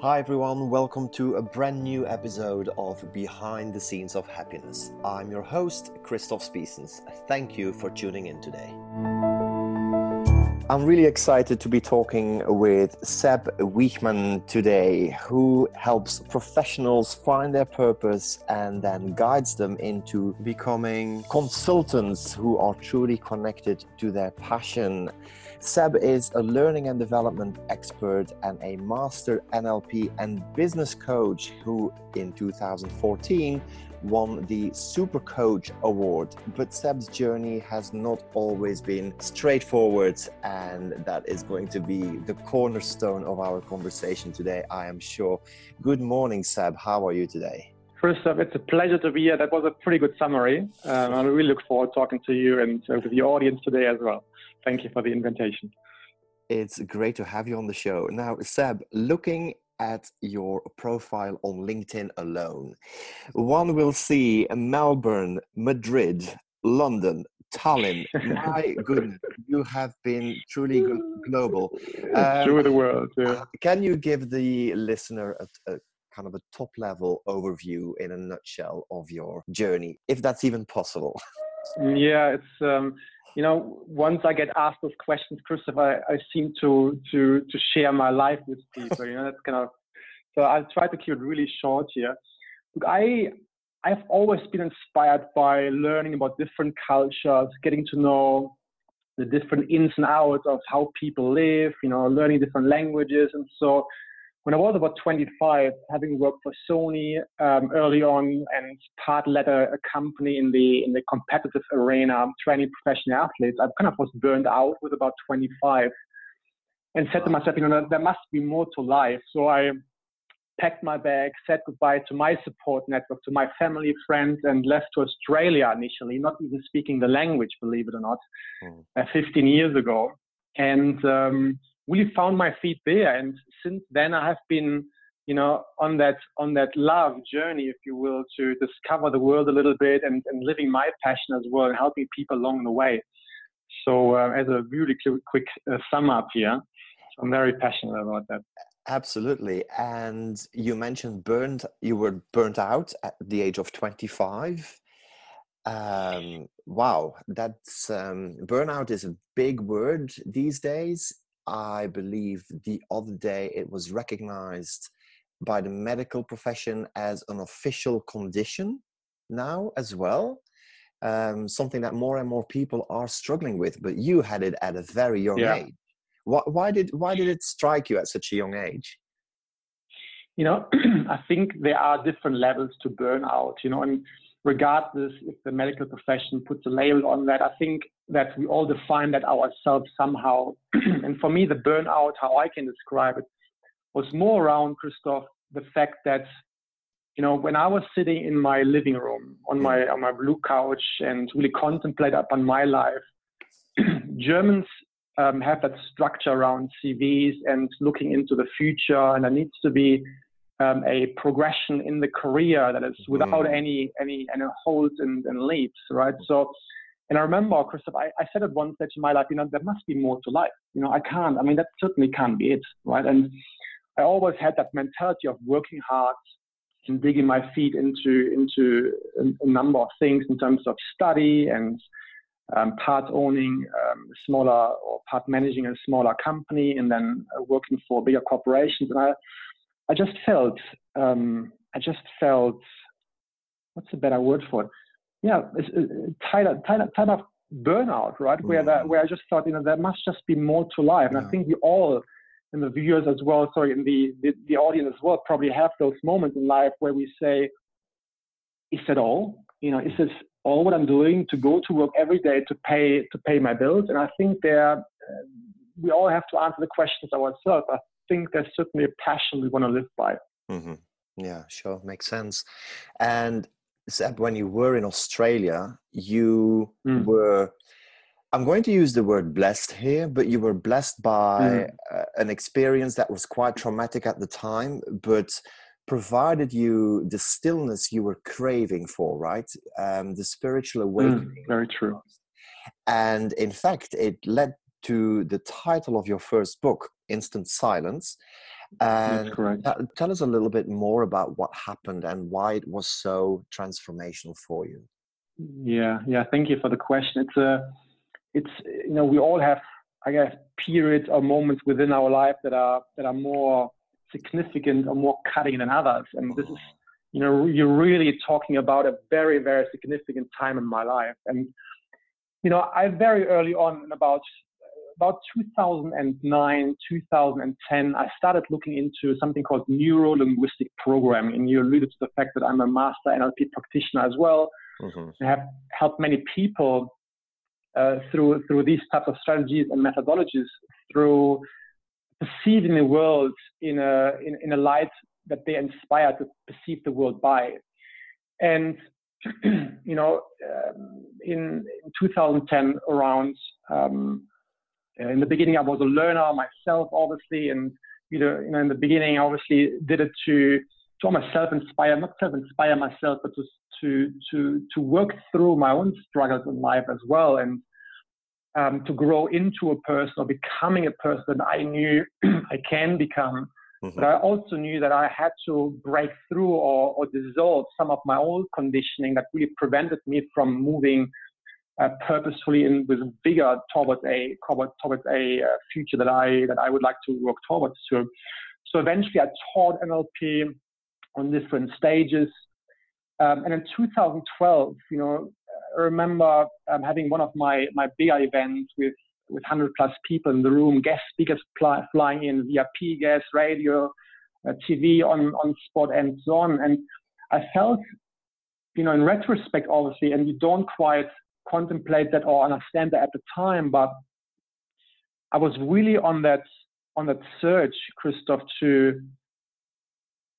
Hi everyone, welcome to a brand new episode of Behind the Scenes of Happiness. I'm your host, Christoph Spiesens. Thank you for tuning in today. I'm really excited to be talking with Seb Wiechmann today, who helps professionals find their purpose and then guides them into becoming consultants who are truly connected to their passion. Seb is a learning and development expert and a master NLP and business coach who, in 2014, won the Super Coach Award. But Seb's journey has not always been straightforward, and that is going to be the cornerstone of our conversation today, I am sure. Good morning, Seb. How are you today? First Christoph, it's a pleasure to be here. That was a pretty good summary. Um, I really look forward to talking to you and uh, with the audience today as well. Thank you for the invitation. It's great to have you on the show. Now, Seb, looking at your profile on LinkedIn alone, one will see Melbourne, Madrid, London, Tallinn. My goodness, you have been truly global. Um, Through the world. Yeah. Can you give the listener a, a kind of a top level overview in a nutshell of your journey, if that's even possible? Yeah, it's. Um, you know, once I get asked those questions, Christopher, I, I seem to to to share my life with people. You know, that's kind of so I'll try to keep it really short here. Look, I I've always been inspired by learning about different cultures, getting to know the different ins and outs of how people live, you know, learning different languages. And so when I was about 25, having worked for Sony um, early on and part led a, a, company in the in the competitive arena, training professional athletes, I kind of was burned out with about 25, and said to myself, you know, there must be more to life. So I packed my bag, said goodbye to my support network, to my family, friends, and left to Australia initially, not even speaking the language, believe it or not, mm. uh, 15 years ago. And um, really found my feet there. And since then, I have been, you know, on that on that love journey, if you will, to discover the world a little bit and, and living my passion as well, and helping people along the way. So, uh, as a really quick uh, sum up here, I'm very passionate about that. Absolutely. And you mentioned burned. You were burnt out at the age of 25. Um, wow, that's um, burnout is a big word these days. I believe the other day it was recognized by the medical profession as an official condition now as well. Um, something that more and more people are struggling with, but you had it at a very young yeah. age. Why, why did why did it strike you at such a young age? You know, I think there are different levels to burnout. You know, and regardless if the medical profession puts a label on that, I think that we all define that ourselves somehow. and for me, the burnout, how I can describe it, was more around, Christoph, the fact that, you know, when I was sitting in my living room on my on my blue couch and really contemplate upon my life, Germans um, have that structure around CVs and looking into the future, and there needs to be um, a progression in the career that is without mm. any any any holds and, and leaps, right? So, and I remember, Christoph, I, I said at one stage in my life, you know, there must be more to life. You know, I can't. I mean, that certainly can't be it, right? And I always had that mentality of working hard and digging my feet into into a, a number of things in terms of study and um, part owning um, smaller or part managing a smaller company and then uh, working for bigger corporations. And I I just felt, um, I just felt, what's a better word for it? Yeah, it's, tied, tied, tied of burnout, right? Where that, where I just thought, you know, there must just be more to life. And I think we all, and the viewers as well, sorry, and the, the, the audience as well, probably have those moments in life where we say, is it all? You know, is this all what I'm doing to go to work every day to pay to pay my bills? And I think there, uh, we all have to answer the questions ourselves. I think there's certainly a passion we want to live by. Mm-hmm. Yeah, sure, makes sense. And Seb, when you were in Australia, you mm. were. I'm going to use the word blessed here, but you were blessed by mm. uh, an experience that was quite traumatic at the time, but provided you the stillness you were craving for, right? Um, the spiritual mm, awakening. Mm, very true. And in fact, it led to the title of your first book, Instant Silence. And tell us a little bit more about what happened and why it was so transformational for you. Yeah, yeah. Thank you for the question. It's a, it's you know we all have I guess periods or moments within our life that are that are more significant or more cutting than others, and this is you know you're really talking about a very very significant time in my life, and you know I very early on about about 2009, 2010, I started looking into something called neuro linguistic programming. And you alluded to the fact that I'm a master NLP practitioner as well. Mm-hmm. I have helped many people uh, through through these types of strategies and methodologies through perceiving the world in a in, in a light that they inspire to perceive the world by. And you know, um, in, in 2010 around, um, in the beginning, I was a learner myself, obviously, and you know, you know, in the beginning, I obviously did it to to almost self-inspire, not self-inspire myself, but to to to to work through my own struggles in life as well, and um, to grow into a person or becoming a person I knew I can become. Mm-hmm. But I also knew that I had to break through or, or dissolve some of my old conditioning that really prevented me from moving uh, purposefully and with vigor towards a towards, towards a uh, future that I that I would like to work towards. So, so eventually, I taught NLP on different stages, um, and in 2012, you know, I remember um, having one of my my bigger events with with 100 plus people in the room, guest speakers fly, flying in VIP guests, radio, uh, TV on on spot, and so on. And I felt, you know, in retrospect, obviously, and you don't quite contemplate that or understand that at the time, but I was really on that on that search, Christoph, to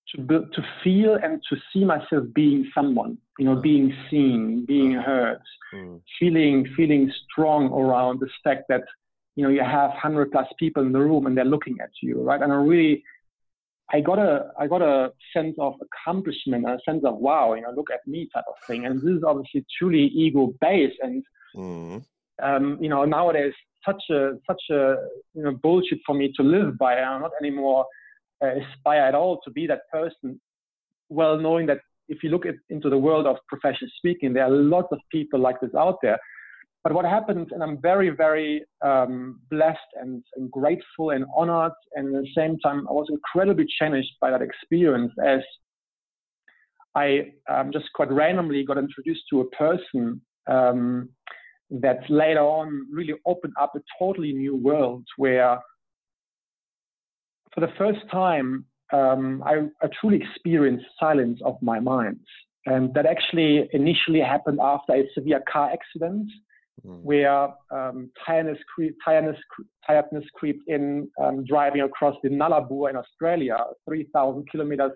to build, to feel and to see myself being someone, you know, being seen, being heard, mm. feeling feeling strong around the fact that you know you have hundred plus people in the room and they're looking at you, right? And I really I got a I got a sense of accomplishment, a sense of wow, you know, look at me type of thing. And this is obviously truly ego based, and mm. um, you know nowadays such a such a you know bullshit for me to live by. I'm not anymore uh, aspire at all to be that person. Well, knowing that if you look at, into the world of professional speaking, there are lots of people like this out there. But what happens, and I'm very, very um, blessed and, and, grateful and honored, and at the same time, I was incredibly challenged by that experience as I um, just quite randomly got introduced to a person um, that later on really opened up a totally new world where, for the first time, um, I, I truly experienced silence of my mind. And that actually initially happened after a severe car accident mm. where um, tiredness, tiredness, tiredness in um, driving across the Nullarbor in Australia, 3,000 kilometers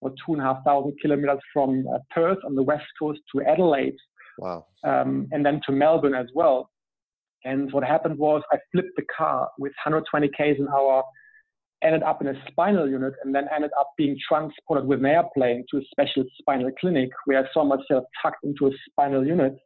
or 2,500 kilometers from uh, Perth on the west coast to Adelaide. Wow. Um, and then to Melbourne as well. And what happened was I flipped the car with 120 k's an hour, ended up in a spinal unit, and then ended up being transported with an airplane to a special spinal clinic where I saw myself tucked into a spinal unit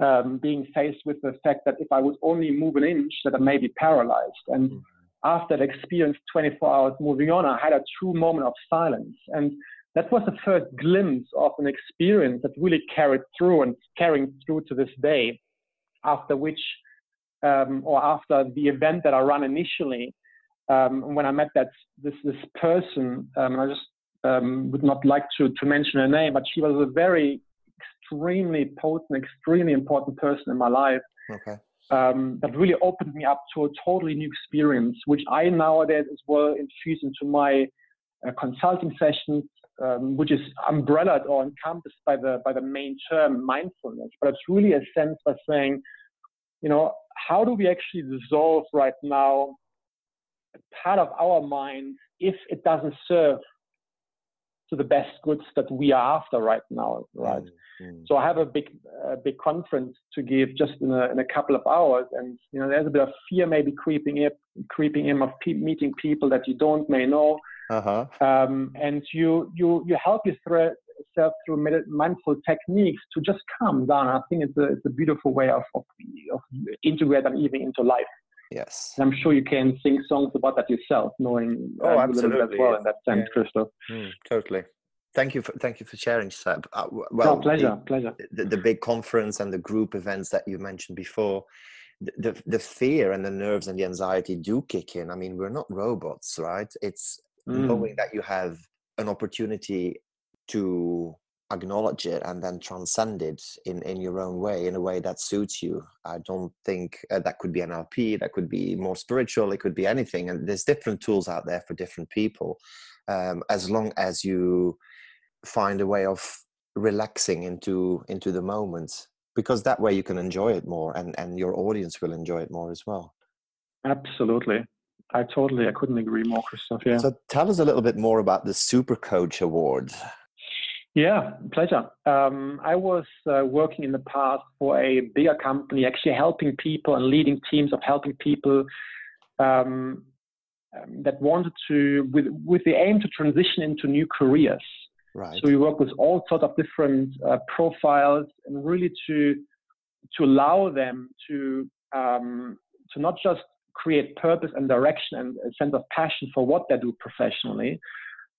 um, being faced with the fact that if I would only move an inch, that I may be paralyzed. And mm-hmm. after that experience, 24 hours moving on, I had a true moment of silence. And that was the first glimpse of an experience that really carried through and carrying through to this day. After which, um, or after the event that I ran initially, um, when I met that this this person, um, I just um, would not like to to mention her name, but she was a very extremely potent, extremely important person in my life. Okay. Um, that really opened me up to a totally new experience, which I nowadays as well infuse into my uh, consulting sessions, um, which is umbrellaed or encompassed by the by the main term mindfulness. But it's really a sense by saying, you know, how do we actually dissolve right now a part of our mind if it doesn't serve to the best goods that we are after right now, right? Mm-hmm. So I have a big, uh, big conference to give just in a, in a couple of hours, and you know there's a bit of fear maybe creeping in, creeping in of pe- meeting people that you don't may know, uh-huh. um, and you you you help yourself through med- mindful techniques to just calm down. I think it's a it's a beautiful way of of, of integrating even into life. Yes. I'm sure you can sing songs about that yourself, knowing oh, absolutely. as well in that sense, yeah. Christoph. Mm, totally. Thank you for thank you for sharing, Seb. Uh, well, no, pleasure, the, pleasure. The, the, big conference and the group events that you mentioned before, the, the, the fear and the nerves and the anxiety do kick in. I mean, we're not robots, right? It's mm. knowing that you have an opportunity to acknowledge it and then transcend it in, in your own way, in a way that suits you. I don't think uh, that could be NLP, that could be more spiritual, it could be anything. And there's different tools out there for different people. Um, as long as you find a way of relaxing into into the moment because that way you can enjoy it more and and your audience will enjoy it more as well absolutely i totally i couldn't agree more christoph yeah so tell us a little bit more about the super coach award yeah pleasure um, i was uh, working in the past for a bigger company actually helping people and leading teams of helping people um, um, that wanted to with with the aim to transition into new careers Right. So we work with all sorts of different uh, profiles and really to to allow them to um, to not just create purpose and direction and a sense of passion for what they do professionally,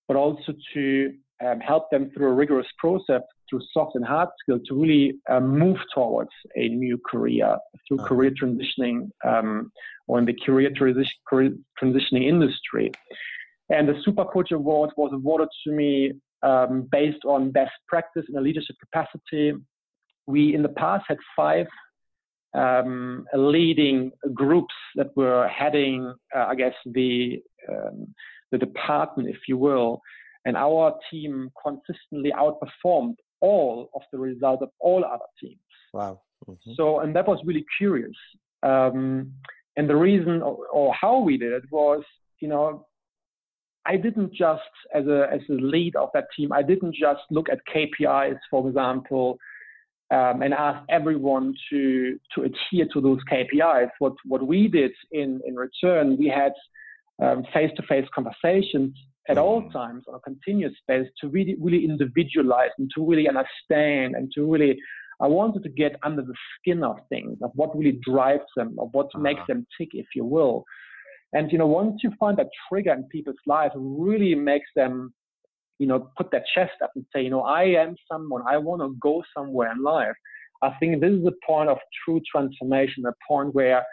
but also to um, help them through a rigorous process through soft and hard skills to really um, move towards a new career through uh-huh. career transitioning um, or in the career, transi- career transitioning industry. And the Super Coach Award was awarded to me um, based on best practice in a leadership capacity. We in the past had five um, leading groups that were heading, uh, I guess, the um, the department, if you will, and our team consistently outperformed all of the results of all other teams. Wow! Mm-hmm. So, and that was really curious. Um, and the reason or, or how we did it was, you know, I didn't just, as a, as a lead of that team, I didn't just look at KPIs, for example, um, and ask everyone to, to adhere to those KPIs. What, what we did in, in return, we had face to face conversations at all mm. times on a continuous basis to really, really individualize and to really understand and to really, I wanted to get under the skin of things, of what really drives them, of what uh-huh. makes them tick, if you will. And you know, once you find that trigger in people's lives, it really makes them, you know, put their chest up and say, you know, I am someone. I want to go somewhere in life. I think this is a point of true transformation, a point where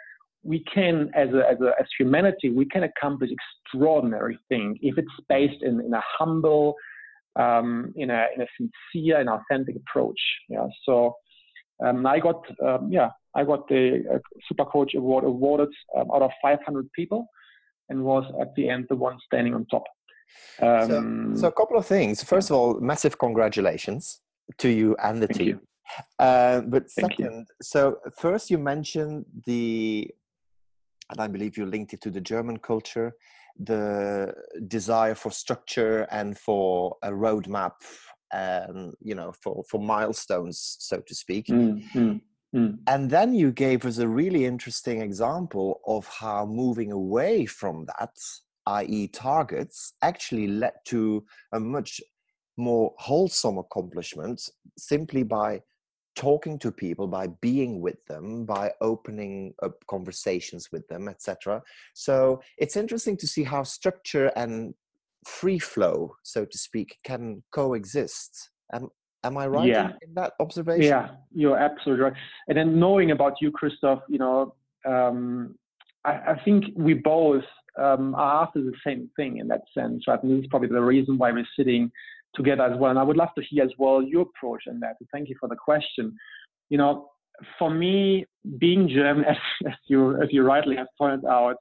we can, as a, as a, as humanity, we can accomplish extraordinary things if it's based in, in a humble, um, in a in a sincere and authentic approach. Yeah. So um, I got um, yeah I got the uh, Super Coach Award awarded um, out of 500 people, and was at the end the one standing on top. Um, so, so, a couple of things. First of all, massive congratulations to you and the team. You. Uh, but thank second, you. so first you mentioned the, and I believe you linked it to the German culture, the desire for structure and for a roadmap and you know for for milestones so to speak mm, mm. and then you gave us a really interesting example of how moving away from that i.e targets actually led to a much more wholesome accomplishment simply by talking to people by being with them by opening up conversations with them etc so it's interesting to see how structure and free flow, so to speak, can coexist. Am, am I right yeah. in, in, that observation? Yeah, you're absolutely right. And then knowing about you, Christoph, you know, um, I, I, think we both um, are after the same thing in that sense, right? And this is probably the reason why we're sitting together as well. And I would love to hear as well your approach on that. Thank you for the question. You know, for me, being German, as, as you as you rightly have pointed out,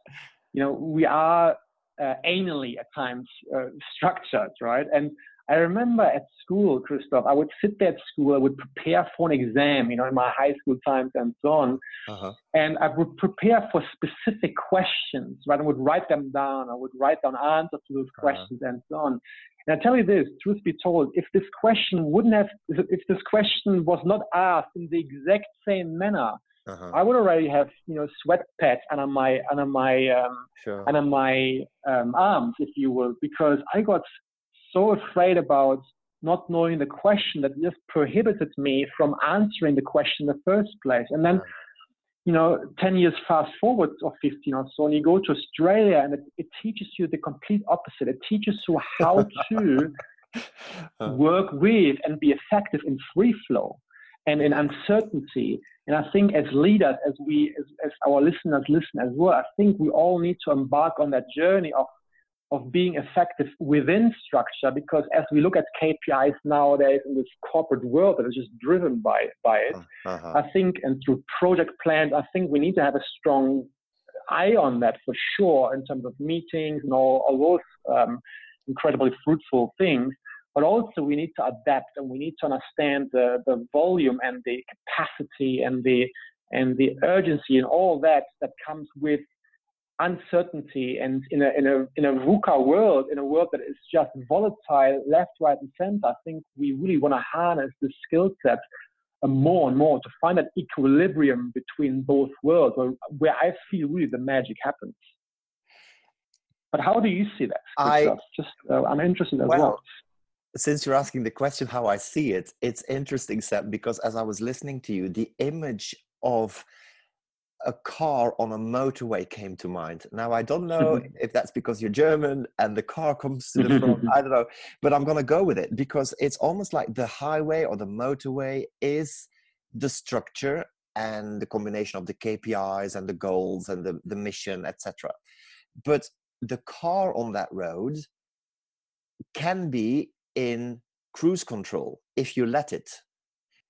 you know, we are uh, anally at times uh, structured, right? And I remember at school, Christoph, I would sit there at school, I would prepare for an exam, you know, in my high school times and so on. Uh-huh. And I would prepare for specific questions, right? I would write them down. I would write down answers to those uh-huh. questions and so on. And I tell you this, truth be told, if this question wouldn't have, if this question was not asked in the exact same manner, uh-huh. I would already have you know sweat pads under my under my um, sure. under my um, arms, if you will, because I got so afraid about not knowing the question that just prohibited me from answering the question in the first place. And then, you know, 10 years fast forward or 15 or so, and you go to Australia and it, it teaches you the complete opposite. It teaches you how to uh. work with and be effective in free flow and in uncertainty. And I think as leaders, as we, as, as our listeners listen as well, I think we all need to embark on that journey of of being effective within structure because as we look at KPIs nowadays in this corporate world that is just driven by by it, uh-huh. I think and through project plans, I think we need to have a strong eye on that for sure in terms of meetings and all, all those um, incredibly fruitful things. But also we need to adapt and we need to understand the, the volume and the capacity and the and the urgency and all that that comes with uncertainty and in a in a in a VUCA world, in a world that is just volatile left, right, and center, I think we really want to harness the skill set more and more to find that equilibrium between both worlds, where, where I feel really the magic happens. But how do you see that? I just uh, I'm interested as well, well. Since you're asking the question how I see it, it's interesting, Seb, because as I was listening to you, the image of a car on a motorway came to mind. Now I don't know mm-hmm. if that's because you're German and the car comes to the front. I don't know, but I'm gonna go with it because it's almost like the highway or the motorway is the structure and the combination of the KPIs and the goals and the, the mission, etc. But the car on that road can be in cruise control if you let it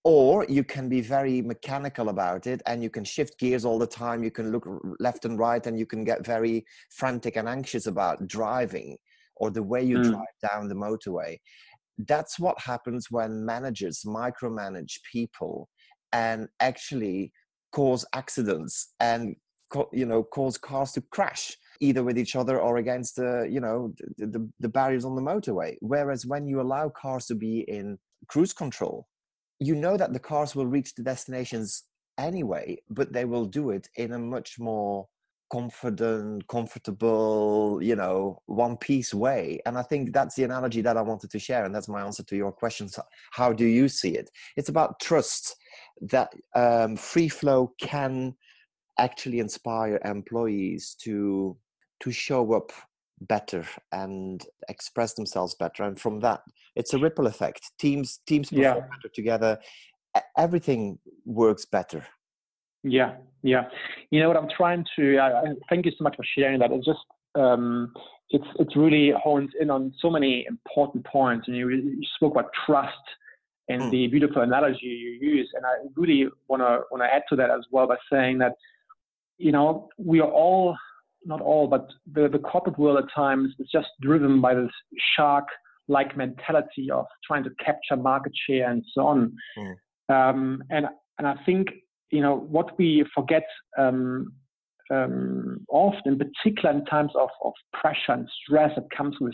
or you can be very mechanical about it and you can shift gears all the time. You can look left and right and you can get very frantic and anxious about driving or the way you mm. drive down the motorway. That's what happens when managers micromanage people and actually cause accidents and you know cause cars to crash either with each other or against the you know the, the, the barriers on the motorway. Whereas when you allow cars to be in cruise control you know that the cars will reach the destinations anyway, but they will do it in a much more confident, comfortable, you know, one piece way. And I think that's the analogy that I wanted to share. And that's my answer to your question. So how do you see it? It's about trust that um, free flow can actually inspire employees to to show up better and express themselves better and from that it's a ripple effect. Teams teams perform yeah. better together. Everything works better. Yeah yeah. You know what i'm trying to uh, thank you so much for sharing that. It's just um, it's it's really honed in on so many important points and you, you spoke about trust and mm. the beautiful analogy you use and i really want to want to add to that as well by saying that you know we are all not all, but the, the corporate world at times is just driven by this shark like mentality of trying to capture market share and so on. Mm. Um, and, and I think, you know, what we forget um, um, often, in particular in times of, of pressure and stress that comes with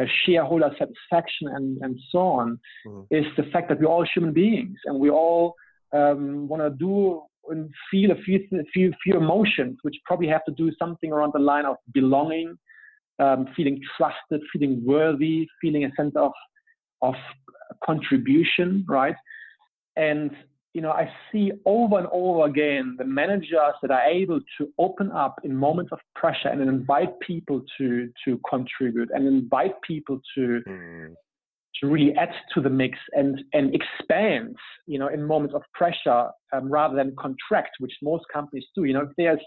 uh, shareholder satisfaction and, and so on, mm. is the fact that we're all human beings and we all um, want to do and feel a few, few, few emotions, which probably have to do something around the line of belonging, um, feeling trusted, feeling worthy, feeling a sense of, of contribution, right? And, you know, I see over and over again the managers that are able to open up in moments of pressure and invite people to, to contribute and invite people to, mm to really add to the mix and and expand, you know, in moments of pressure um, rather than contract, which most companies do. You know, if there's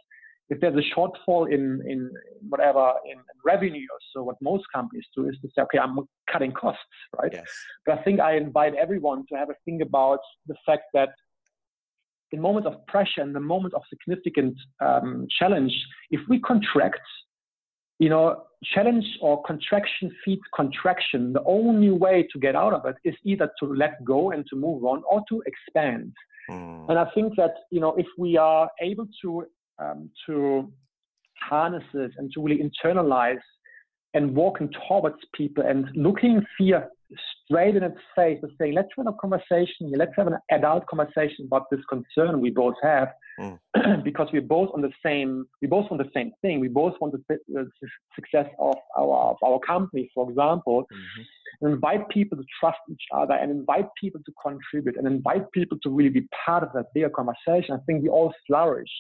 if there's a shortfall in in whatever in revenue or so, what most companies do is to say, okay, I'm cutting costs, right? Yes. But I think I invite everyone to have a think about the fact that in moments of pressure and the moment of significant um, challenge, if we contract you know, challenge or contraction feeds contraction. The only way to get out of it is either to let go and to move on or to expand. Mm. And I think that, you know, if we are able to, um, to harness it and to really internalize and walking towards people and looking fear straight in its face and saying, let's have a conversation, let's have an adult conversation about this concern we both have, mm. because we're both on the same, we both want the same thing. We both want the, the success of our, of our company, for example. Mm-hmm. and invite people to trust each other and invite people to contribute and invite people to really be part of that bigger conversation, I think we all flourish.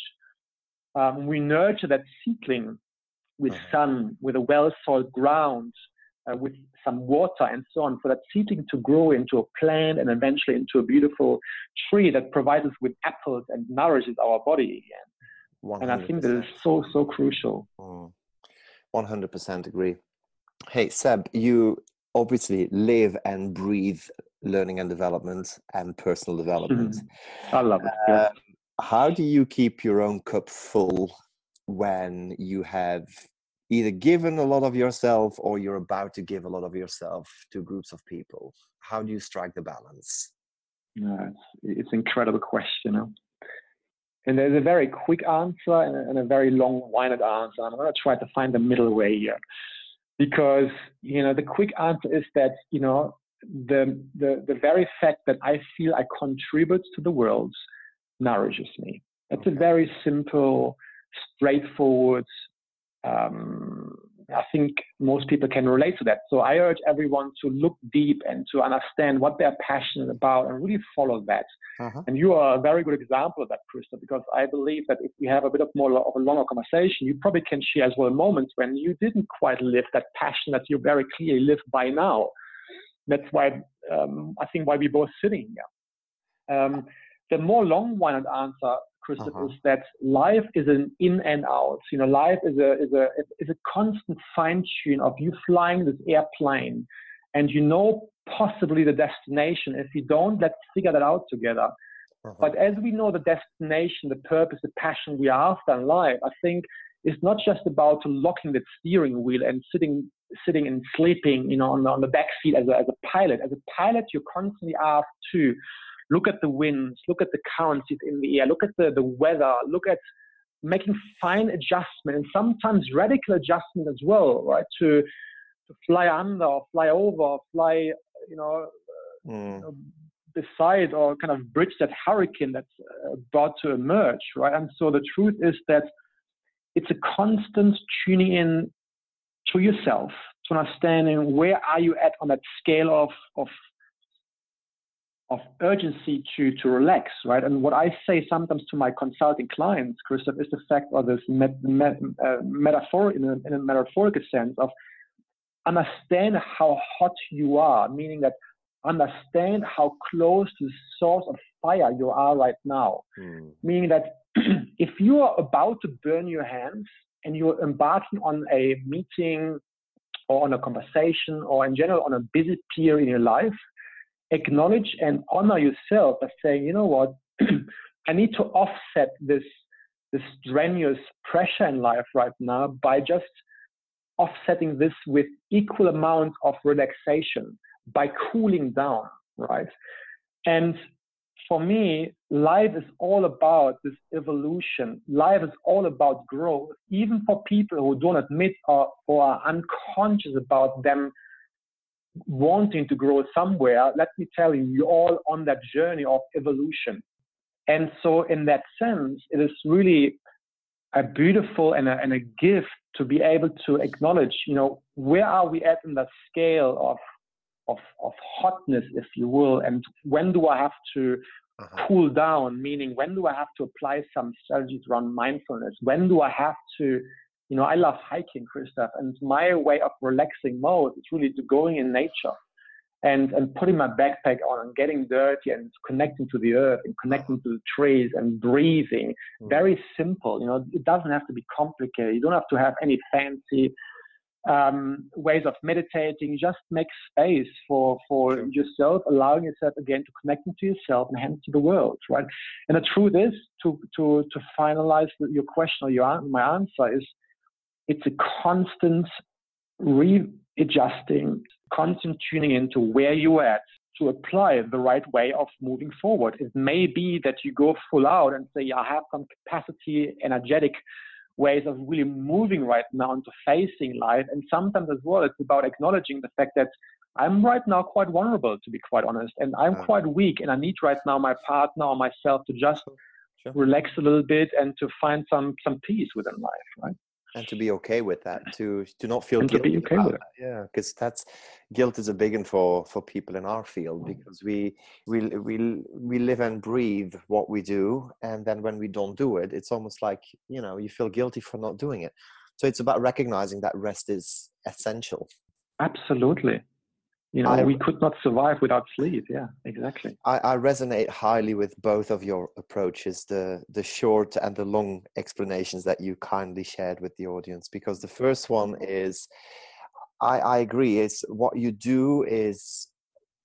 Um, we nurture that seedling with uh-huh. sun, with a well-soiled ground, uh, with some water and so on, for that seedling to grow into a plant and eventually into a beautiful tree that provides us with apples and nourishes our body again. 100%. And I think that is so, so crucial. Mm. 100% agree. Hey, Seb, you obviously live and breathe learning and development and personal development. Mm-hmm. I love it. Yeah. Um, how do you keep your own cup full when you have either given a lot of yourself or you're about to give a lot of yourself to groups of people? How do you strike the balance? Yeah, it's, it's an incredible question. And there's a very quick answer and a, and a very long-winded answer. I'm going to try to find the middle way here, because you know the quick answer is that you know the the the very fact that I feel I contribute to the world nourishes me. that's okay. a very simple, straightforward um, I think most people can relate to that. So I urge everyone to look deep and to understand what they're passionate about and really follow that. Uh-huh. And you are a very good example of that, Krista, because I believe that if we have a bit of more of a longer conversation, you probably can share as well moments when you didn't quite live that passion that you very clearly live by now. That's why um, I think why we're both sitting here. Um, the more long-winded answer uh-huh. is that life is an in and out. You know, life is a is a is a constant fine tune of you flying this airplane, and you know possibly the destination. If you don't, let's figure that out together. Uh-huh. But as we know the destination, the purpose, the passion we are after in life, I think it's not just about locking the steering wheel and sitting sitting and sleeping, you know, on the, on the back seat as a, as a pilot. As a pilot, you're constantly asked to look at the winds, look at the currencies in the air, look at the, the weather, look at making fine adjustment and sometimes radical adjustment as well, right? To to fly under or fly over or fly, you know, mm. beside or kind of bridge that hurricane that's uh, about to emerge, right? And so the truth is that it's a constant tuning in to yourself, to understanding where are you at on that scale of, of of urgency to to relax, right? And what I say sometimes to my consulting clients, Christoph, is the fact or this met, met, uh, metaphor in a, in a metaphorical sense of understand how hot you are, meaning that understand how close to the source of fire you are right now. Mm. Meaning that if you are about to burn your hands and you're embarking on a meeting or on a conversation or in general on a busy period in your life, acknowledge and honor yourself by saying, you know what, I need to offset this this strenuous pressure in life right now by just offsetting this with equal amount of relaxation by cooling down, right? And for me, life is all about this evolution. Life is all about growth, even for people who don't admit or, or are unconscious about them wanting to grow somewhere, let me tell you, you're all on that journey of evolution. And so, in that sense, it is really a beautiful and a, and a gift to be able to acknowledge, you know, where are we at in the scale of, of, of hotness, if you will, and when do I have to uh-huh. cool down, meaning when do I have to apply some strategies around mindfulness? When do I have to you know, I love hiking, Christoph, and my way of relaxing mode is really to going in nature and, and putting my backpack on and getting dirty and connecting to the earth and connecting to the trees and breathing. Mm. Very simple, you know, it doesn't have to be complicated. You don't have to have any fancy um, ways of meditating. Just make space for, for yourself, allowing yourself again to connecting to yourself and hence to the world, right? And the truth is, to, to, to finalize your question or your, my answer is, it's a constant readjusting, constant tuning into where you're at to apply the right way of moving forward. It may be that you go full out and say, I have some capacity, energetic ways of really moving right now into facing life. And sometimes as well, it's about acknowledging the fact that I'm right now quite vulnerable, to be quite honest, and I'm quite weak, and I need right now my partner or myself to just sure. relax a little bit and to find some some peace within life, right? And to be okay with that to to not feel and guilty to be okay about with it. that. yeah because that's guilt is a big one for for people in our field Mm. because we we we we live and breathe what we do and then when we don't do it it's almost like you know you feel guilty for not doing it so it's about recognizing that rest is essential Absolutely. You know, I- we could not survive without sleep. Yeah, exactly. I, I resonate highly with both of your approaches, the the short and the long explanations that you kindly shared with the audience. Because the first one is, I, I agree, is what you do is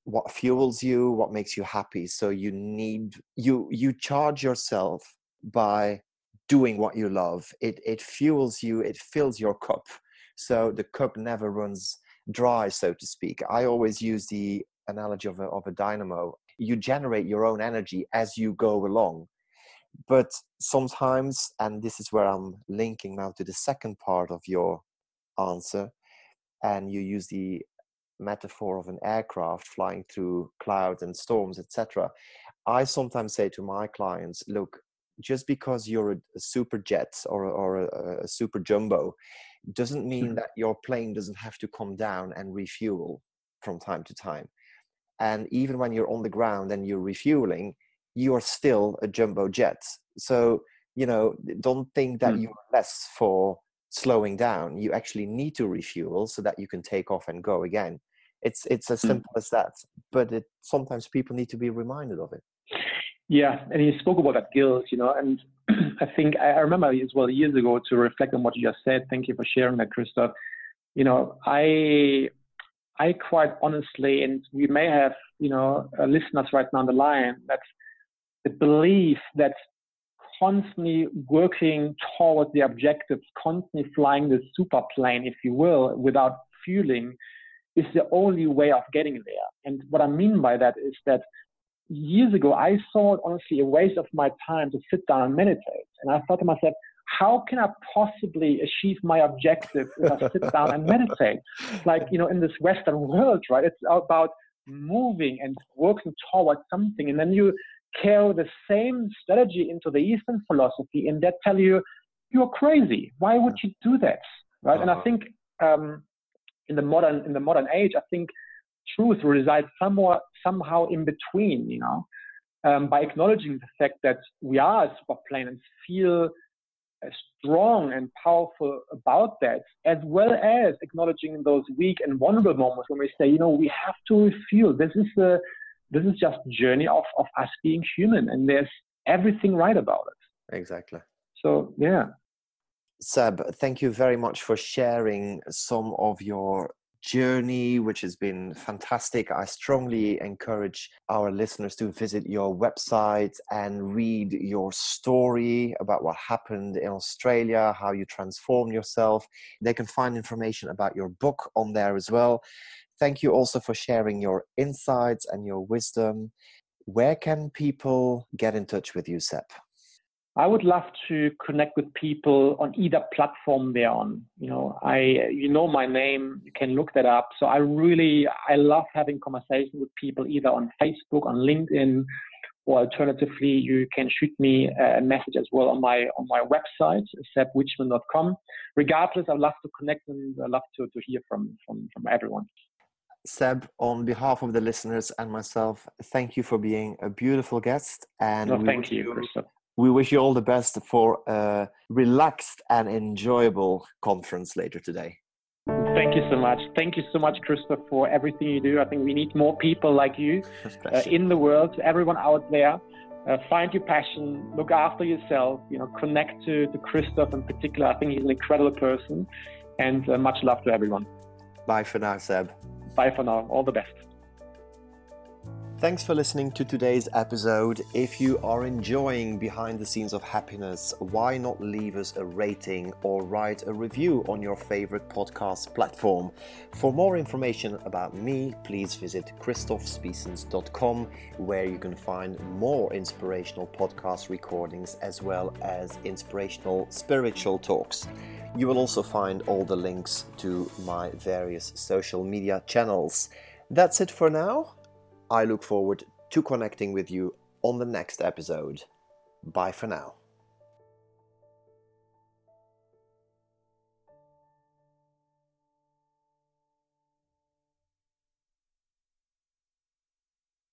what fuels you, what makes you happy. So you need you you charge yourself by doing what you love. It it fuels you, it fills your cup. So the cup never runs dry, so to speak. I always use the analogy of a, of a dynamo. You generate your own energy as you go along. But sometimes, and this is where I'm linking now to the second part of your answer, and you use the metaphor of an aircraft flying through clouds and storms, etc. I sometimes say to my clients, look, just because you're a, super jet or, or a, a super jumbo doesn't mean that your plane doesn't have to come down and refuel from time to time. And even when you're on the ground and you're refueling, you are still a jumbo jet. So, you know, don't think that Mm. you're less for slowing down. You actually need to refuel so that you can take off and go again. It's it's as Mm. simple as that. But it, sometimes people need to be reminded of it. Yeah, and you spoke about that guilt, you know, and I think I remember as well years ago to reflect on what you just said. Thank you for sharing that, Christoph. You know, I I quite honestly, and we may have, you know, uh, listeners right now on the line that the belief that constantly working towards the objectives, constantly flying the super plane, if you will, without fueling, is the only way of getting there. And what I mean by that is that years ago, I saw it honestly a waste of my time to sit down and meditate. And I thought to myself, how can I possibly achieve my objective if I sit down and meditate? Like, you know, in this Western world, right? It's about moving and working towards something. And then you carry the same strategy into the Eastern philosophy and they tell you, you're crazy. Why would you do that? Right. And I Uh-huh. think um, in the modern in the modern age, I think truth resides somewhere somehow in between, you know, um, by acknowledging the fact that we are a super plane and feel uh, strong and powerful about that, as well as acknowledging those weak and vulnerable moments when we say, you know, we have to feel this is the this is just journey of, of us being human and there's everything right about it. Exactly. So yeah. Seb, thank you very much for sharing some of your journey, which has been fantastic. I strongly encourage our listeners to visit your website and read your story about what happened in Australia, how you transformed yourself. They can find information about your book on there as well. Thank you also for sharing your insights and your wisdom. Where can people get in touch with you, Seb? I would love to connect with people on either platform they're on. You know, I you know my name, you can look that up. So I really I love having conversation with people either on Facebook, on LinkedIn, or alternatively you can shoot me a message as well on my on my website, sebwichman.com. Regardless, I'd love to connect and I'd love to, to hear from, from from everyone. Seb, on behalf of the listeners and myself, thank you for being a beautiful guest. And No, thank you, Christoph. We wish you all the best for a relaxed and enjoyable conference later today. Thank you so much. Thank you so much, Christoph, for everything you do. I think we need more people like you. uh, in the world, everyone out there. Uh, find your passion, look after yourself, you know, connect to, to Christoph in particular. I think he's an incredible person and uh, much love to everyone. Bye for now, Seb. Bye for now. All the best. Thanks for listening to today's episode. If you are enjoying Behind the Scenes of Happiness, why not leave us a rating or write a review on your favorite podcast platform? For more information about me, please visit christophspiesens.com where you can find more inspirational podcast recordings as well as inspirational spiritual talks. You will also find all the links to my various social media channels. That's it for now. I look forward to connecting with you on the next episode. Bye for now.